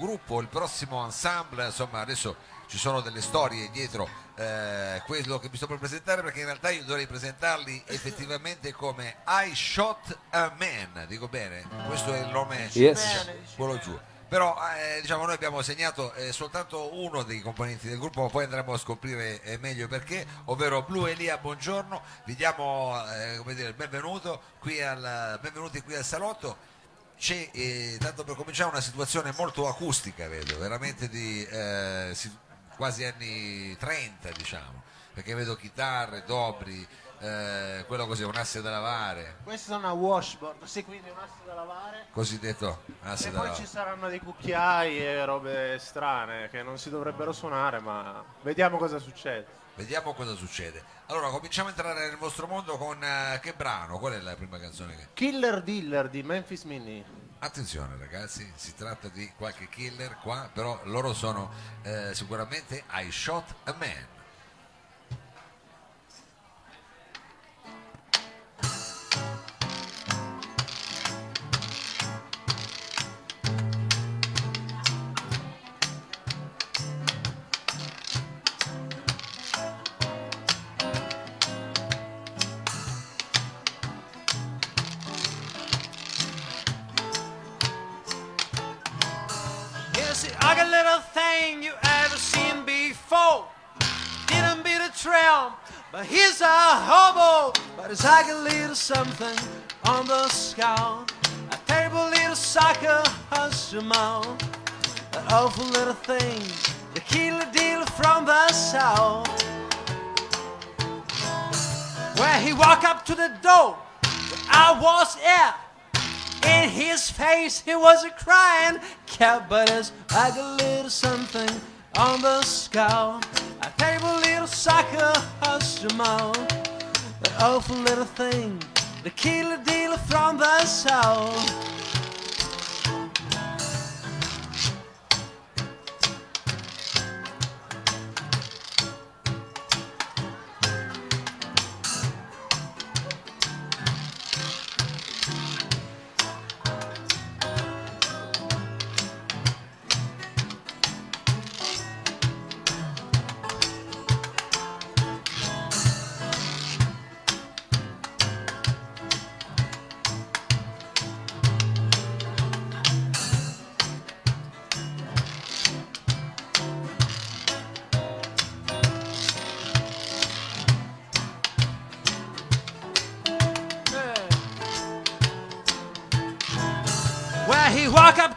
gruppo, il prossimo ensemble, insomma adesso ci sono delle storie dietro eh, quello che mi sto per presentare perché in realtà io dovrei presentarli effettivamente come I Shot a Man, dico bene? Questo è il nome, Yes. quello giù. Però eh, diciamo noi abbiamo segnato eh, soltanto uno dei componenti del gruppo, ma poi andremo a scoprire eh, meglio perché, ovvero Blu Elia, buongiorno, vi diamo eh, come dire, il benvenuto qui al, benvenuti qui al salotto. C'è, eh, tanto per cominciare, una situazione molto acustica, vedo, veramente di eh, si- quasi anni 30, diciamo, perché vedo chitarre, dobri, eh, quello così, un asse da lavare, Questa è una washboard, sì, quindi un asse da lavare. cosiddetto asse E da poi lavare. ci saranno dei cucchiai e robe strane che non si dovrebbero suonare, ma vediamo cosa succede. Vediamo cosa succede. Allora, cominciamo a entrare nel vostro mondo con eh, che brano? Qual è la prima canzone che... Killer Diller di Memphis Minnie. Attenzione ragazzi, si tratta di qualche killer qua, però loro sono eh, sicuramente I Shot a Man. But he's a hobo. But it's like a little something on the scout. A terrible little sucker, hush your mouth. That awful little thing, the killer diller from the south. When he walked up to the door, I was at. In his face he was a crying cat, but his like a little something on the skull. A terrible little sucker, hush your mouth. That awful little thing, the killer diller from the south.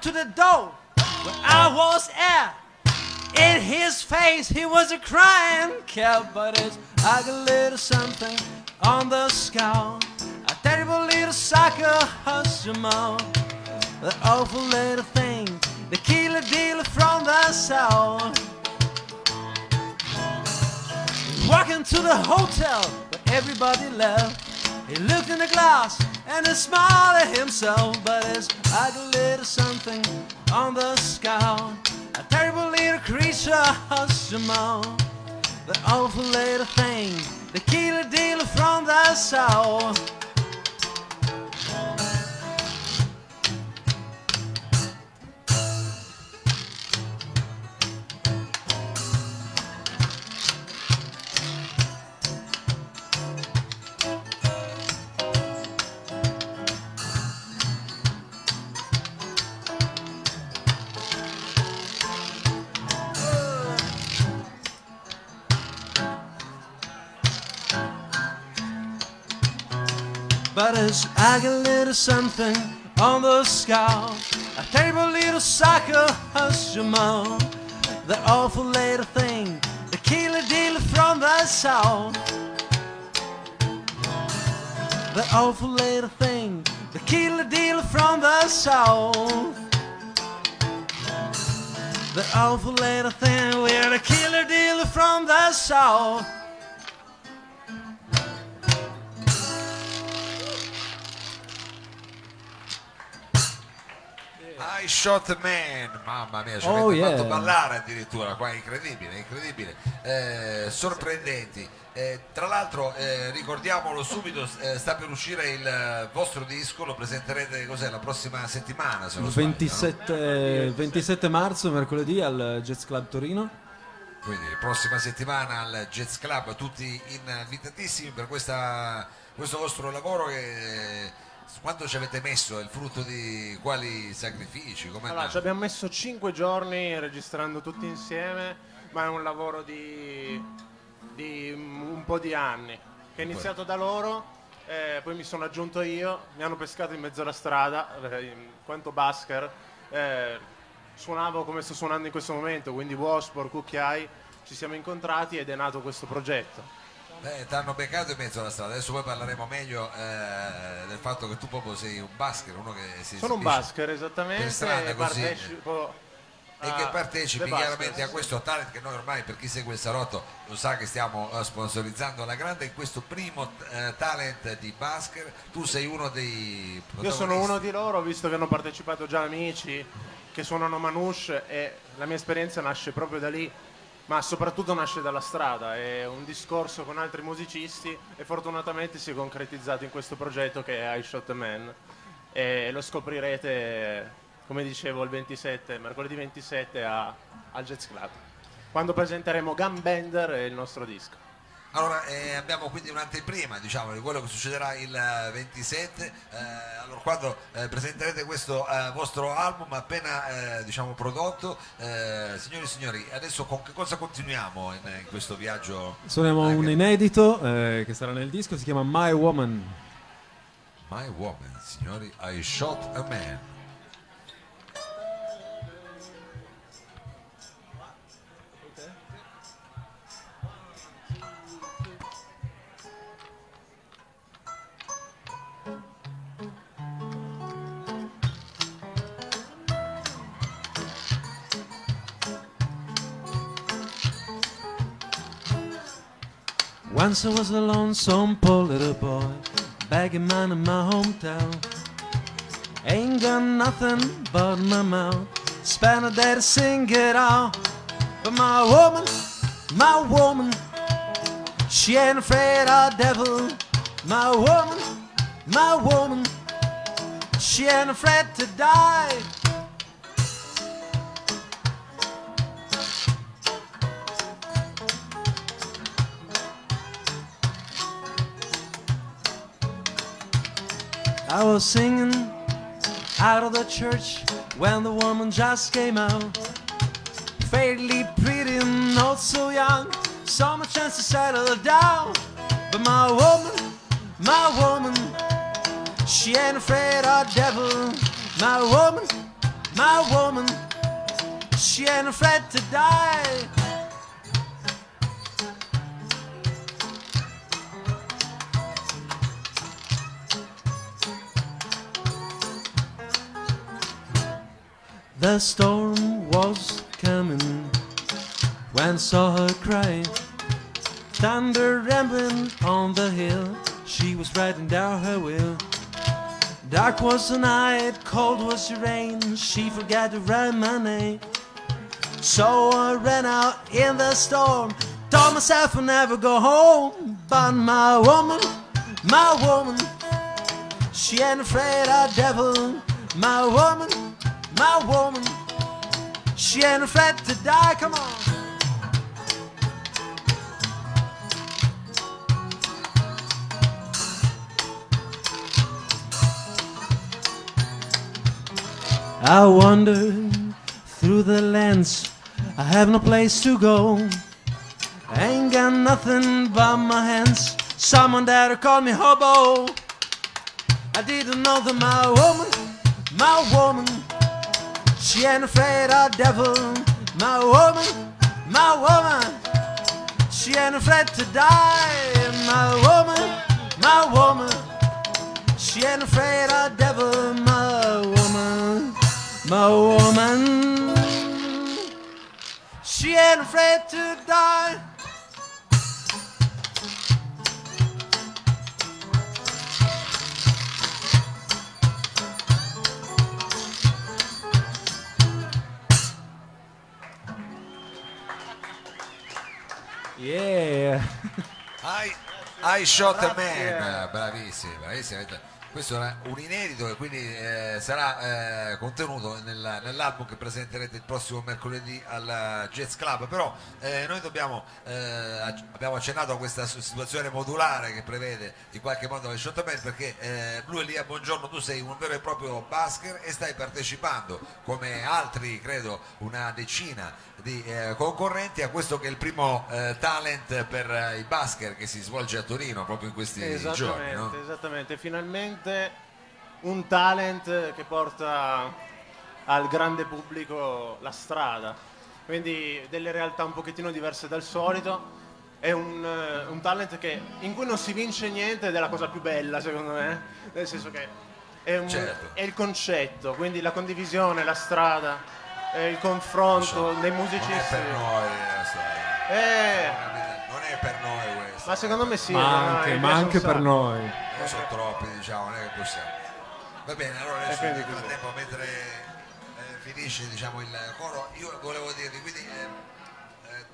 To the door where I was at. In his face he was a crying cat, but it's like a little something on the skull. A terrible little sucker, mouth. The awful little thing, the killer diller from the south. Walking to the hotel where everybody left. He looked in the glass and he smiled at himself, but it's like a little something on the scout. A terrible little creature, hush your mouth. The awful little thing, the killer diller from the south. But it's like a little something on the skull. A terrible little sucker, hush your mouth. That awful little thing, the killer diller from the south. That awful little thing, the killer diller from the south. The awful little thing, we're the killer diller from the south. I Shot Man, mamma mia, ci Oh, avete yeah. fatto ballare addirittura, qua incredibile, incredibile, Eh, sorprendenti. Eh, tra l'altro eh, ricordiamolo subito, eh, sta per uscire il eh, vostro disco, lo presenterete cos'è, la prossima settimana se Il sbaglio, no? 27, 27 marzo, mercoledì, al Jazz Club Torino. Quindi prossima settimana al Jazz Club, tutti invitatissimi per questa- questo vostro lavoro che quanto ci avete messo? È il frutto di quali sacrifici? Com'è Allora, nato? ci abbiamo messo 5 giorni registrando tutti insieme, ma è un lavoro di, di un po' di anni, che è iniziato da loro, eh, poi mi sono aggiunto io, mi hanno pescato in mezzo alla strada, eh, in quanto basker, eh, suonavo come sto suonando in questo momento, quindi Waspor, Cucchiai, ci siamo incontrati ed è nato questo progetto. Eh, ti hanno beccato in mezzo alla strada, adesso poi parleremo meglio eh, del fatto che tu proprio sei un basker, uno che si Sono un basker esattamente per strada e così. partecipo e a che partecipi chiaramente a questo talent che noi ormai per chi segue il salotto lo sa che stiamo eh, sponsorizzando alla grande in questo primo eh, talent di Basker. Tu sei uno dei Io sono uno di loro, visto che hanno partecipato già amici che suonano Manouche e la mia esperienza nasce proprio da lì, ma soprattutto nasce dalla strada, è un discorso con altri musicisti e fortunatamente si è concretizzato in questo progetto che è I Shot Man e lo scoprirete, come dicevo, il 27, mercoledì 27 a- al Jazz Club, quando presenteremo Gunbender e il nostro disco. Allora, eh, abbiamo quindi un'anteprima diciamo, di quello che succederà il eh, 27. eh, allora, quando eh, presenterete questo eh, vostro album appena eh, diciamo, prodotto, eh, signori e signori, adesso con che cosa continuiamo in, in questo viaggio? Suoniamo Anche- un inedito eh, che sarà nel disco, si chiama My Woman. My Woman, signori, I Shot a Man. Once I was a lonesome poor little boy, begging man in my hometown. Ain't got nothing but my mouth, spend a day to sing it out. But my woman, my woman, she ain't afraid of devil. My woman, my woman, she ain't afraid to die. I was singing out of the church when the woman just came out. Fairly pretty, not so young, so much chance to settle down. But my woman, my woman, she ain't afraid of devil. My woman, my woman, she ain't afraid to die. The storm was coming when saw her cry. Thunder rambling on the hill, she was riding down her wheel. Dark was the night, cold was the rain, she forgot to write my name. So I ran out in the storm, told myself I'd never go home. But my woman, my woman, she ain't afraid of devil. My woman, my woman, she ain't afraid to die. Come on. I wander through the lands, I have no place to go. I ain't got nothing but my hands, someone that'll call me hobo. I didn't know that my woman, my woman, she ain't afraid of devil. My woman, my woman, she ain't afraid to die. My woman, my woman, she ain't afraid of devil. My woman, my woman, she ain't afraid to die. I, Shot a Man, bravissimi, bravissimi. Questo è un inedito e quindi eh, sarà eh, contenuto nella- nell'album che presenterete il prossimo mercoledì al Jazz Club. Però eh, noi dobbiamo, eh, abbiamo accennato a questa situazione modulare che prevede in qualche modo il Shot a Man perché eh, Blu Elia, buongiorno, tu sei un vero e proprio basker e stai partecipando come altri, credo, una decina di eh, concorrenti a questo che è il primo eh, talent per eh, i basker che si svolge a Torino proprio in questi giorni. Esattamente, no? esattamente. Finalmente un talent che porta al grande pubblico la strada. Quindi delle realtà un pochettino diverse dal solito. È un, eh, un talent che, in cui non si vince niente ed è la cosa più bella secondo me. Nel senso che è, un- Certo. è il concetto, quindi la condivisione, la strada, eh, il confronto dei musicisti. Non è per noi, lo sai. Eh, Non è per noi questo. ma secondo me sì. Ma anche, ma anche per noi. Non sono troppi, diciamo, non è che possiamo. Va bene, allora adesso quindi nel frattempo mentre eh, finisce diciamo, il coro, io volevo dirvi, quindi eh, eh,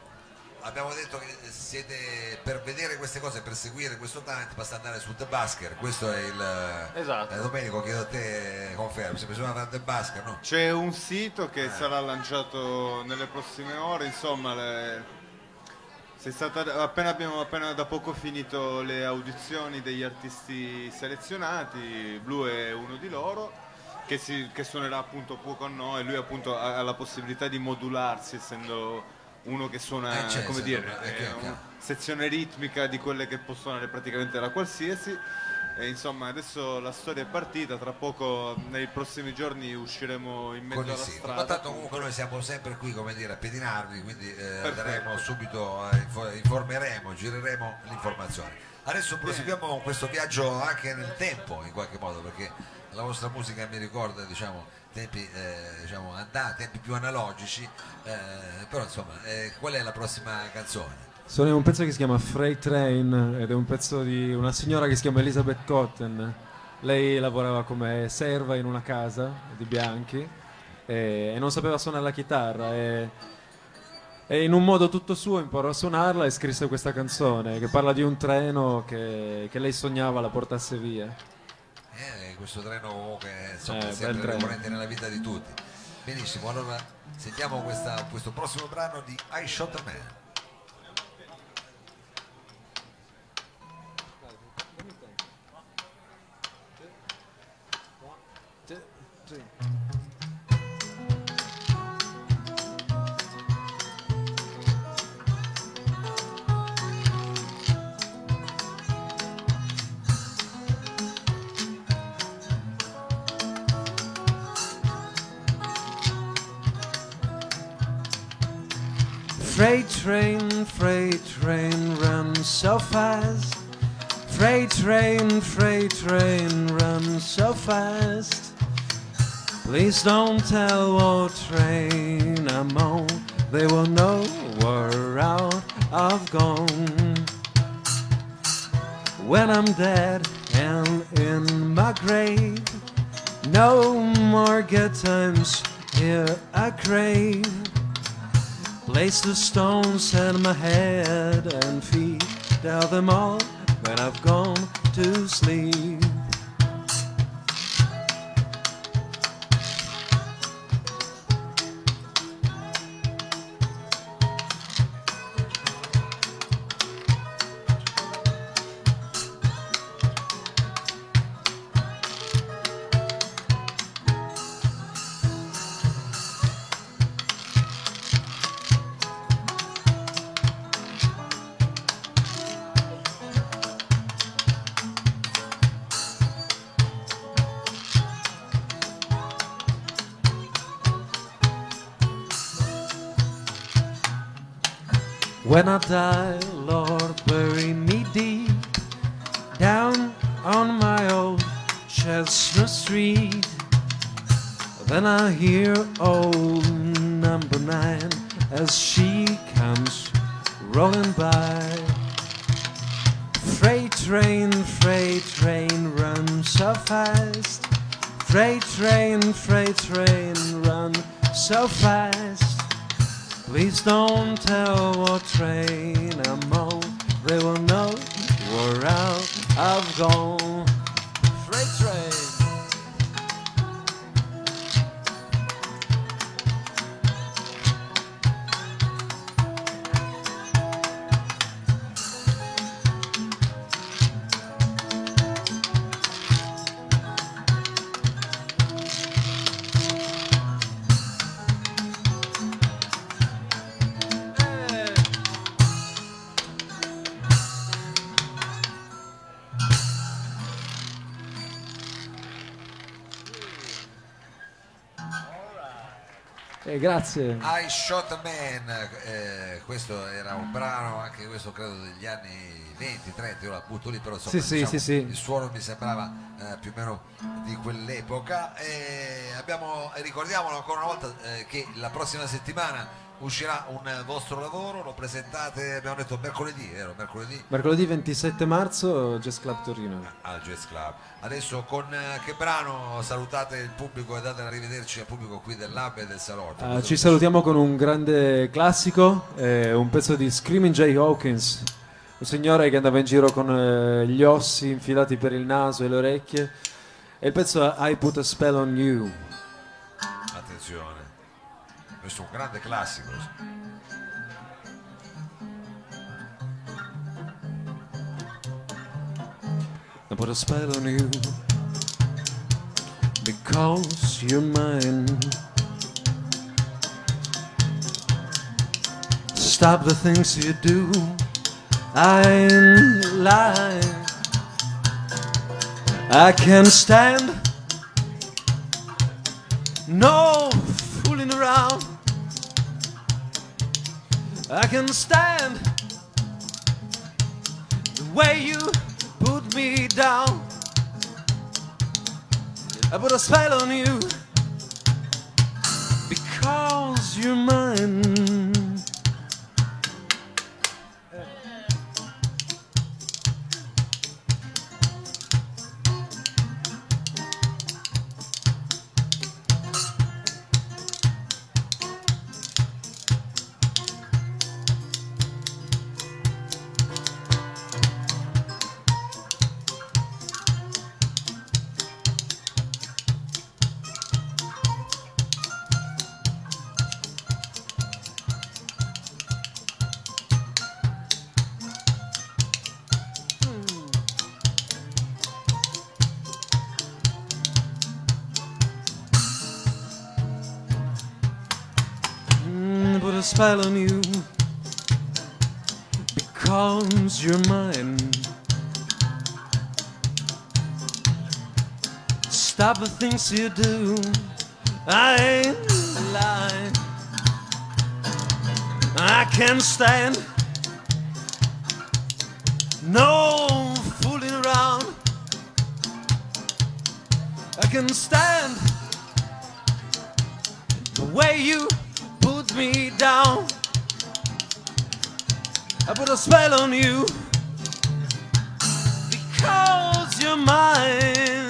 abbiamo detto che siete per vedere queste cose, per seguire questo talent, basta andare su The Basker, questo è il Esatto. eh, Domenico, chiedo a te confermi, se bisogna fare The Basker, no? C'è un sito che sarà lanciato nelle prossime ore, insomma, le- stata, appena abbiamo appena da poco finito le audizioni degli artisti selezionati, Blu è uno di loro, che, si- che suonerà appunto poi con noi, lui appunto ha, ha la possibilità di modularsi essendo uno che suona, Eh, certo, come dire, è chiaro, una sezione ritmica di quelle che può suonare praticamente la qualsiasi. E insomma adesso la storia è partita, tra poco nei prossimi giorni usciremo in mezzo alla sito. strada. Ma tanto comunque noi siamo sempre qui come dire a pedinarvi, quindi eh, daremo subito, eh, info- informeremo, gireremo l'informazione. Adesso proseguiamo con questo viaggio anche nel tempo in qualche modo, perché la vostra musica mi ricorda diciamo, tempi, eh, diciamo, andati, tempi più analogici, eh, però insomma, eh, qual è la prossima canzone? Sono in un pezzo che si chiama Freight Train ed è un pezzo di una signora che si chiama Elizabeth Cotton. Lei lavorava come serva in una casa di bianchi e, e non sapeva suonare la chitarra e, e in un modo tutto suo imparò a suonarla e scrisse questa canzone che parla di un treno che, che lei sognava la portasse via. Eh, questo treno comunque insomma, Eh, è sempre ricorrente nella vita di tutti. Benissimo, allora sentiamo questa- questo prossimo brano di I Shot a Man. Freight train, freight train, run so fast. Freight train, freight train, run so fast. Please don't tell what train I'm on. They will know where I've gone. When I'm dead and in my grave, no more good times here I crave. Place the stones at my head and feet. Tell them all when I've gone to sleep. When I die, Lord, bury me deep down on my old Chestnut Street. Then I hear old number nine as she comes rolling by. Freight train, freight train, run so fast. Freight train, freight train, run so fast. Please don't tell what train I'm on. They will know where out I've gone. Eh, grazie. I Shot a Man, eh, questo era un brano, anche questo credo degli anni 20, 30, io la butto lì, però insomma, Sì, diciamo, sì, sì. il suono mi sembrava eh, più o meno di quell'epoca. E abbiamo, ricordiamolo ancora una volta eh, che la prossima settimana uscirà un vostro lavoro, lo presentate, abbiamo detto mercoledì, vero? Mercoledì Mercoledì 27 marzo, Jazz Club Torino. al Jazz Club. Adesso con eh, che brano salutate il pubblico e date arrivederci al pubblico qui del Lab e del Salotto? Ah, ci salutiamo con un grande classico, eh, un pezzo di Screaming Jay Hawkins, un signore che andava in giro con eh, gli ossi infilati per il naso e le orecchie. E il pezzo è I Put a Spell on You. Attenzione, questo è un grande classico. I put a spell on you because you're mine. Stop the things you do. I'm lying. I can't stand no around. I can stand the way you put me down. I put a spell on you because you're mine. Spell on you because you're mine. Stop the things you do. I ain't lying. I can't stand no fooling around. I can stand the way you me down. I put a spell on you because you're mine.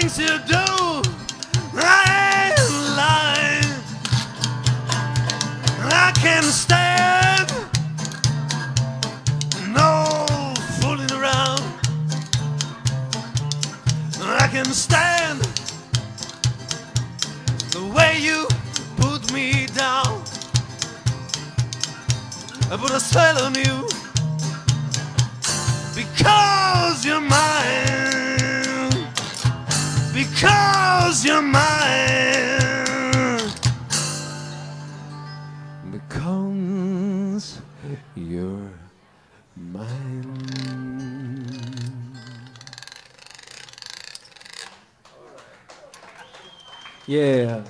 Things you do. I ain't lying. I can't stand no fooling around. I can stand the way you put me down. I put a spell on you because you're mine. Because you're mine. Yeah.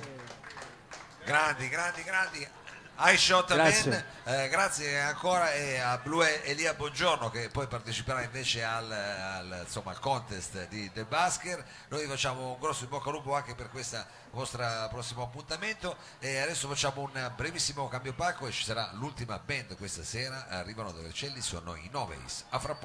Grandi, grandi, grandi. I Shot Grazie. Man, eh, grazie ancora e a Blue Elia Buongiorno che poi parteciperà invece al, al, insomma, al contest di The Basker. Noi facciamo un grosso in bocca al lupo anche per questo vostro prossimo appuntamento e adesso facciamo un brevissimo cambio palco e ci sarà l'ultima band questa sera. Arrivano dove Celli sono i Noveis. A fra poco.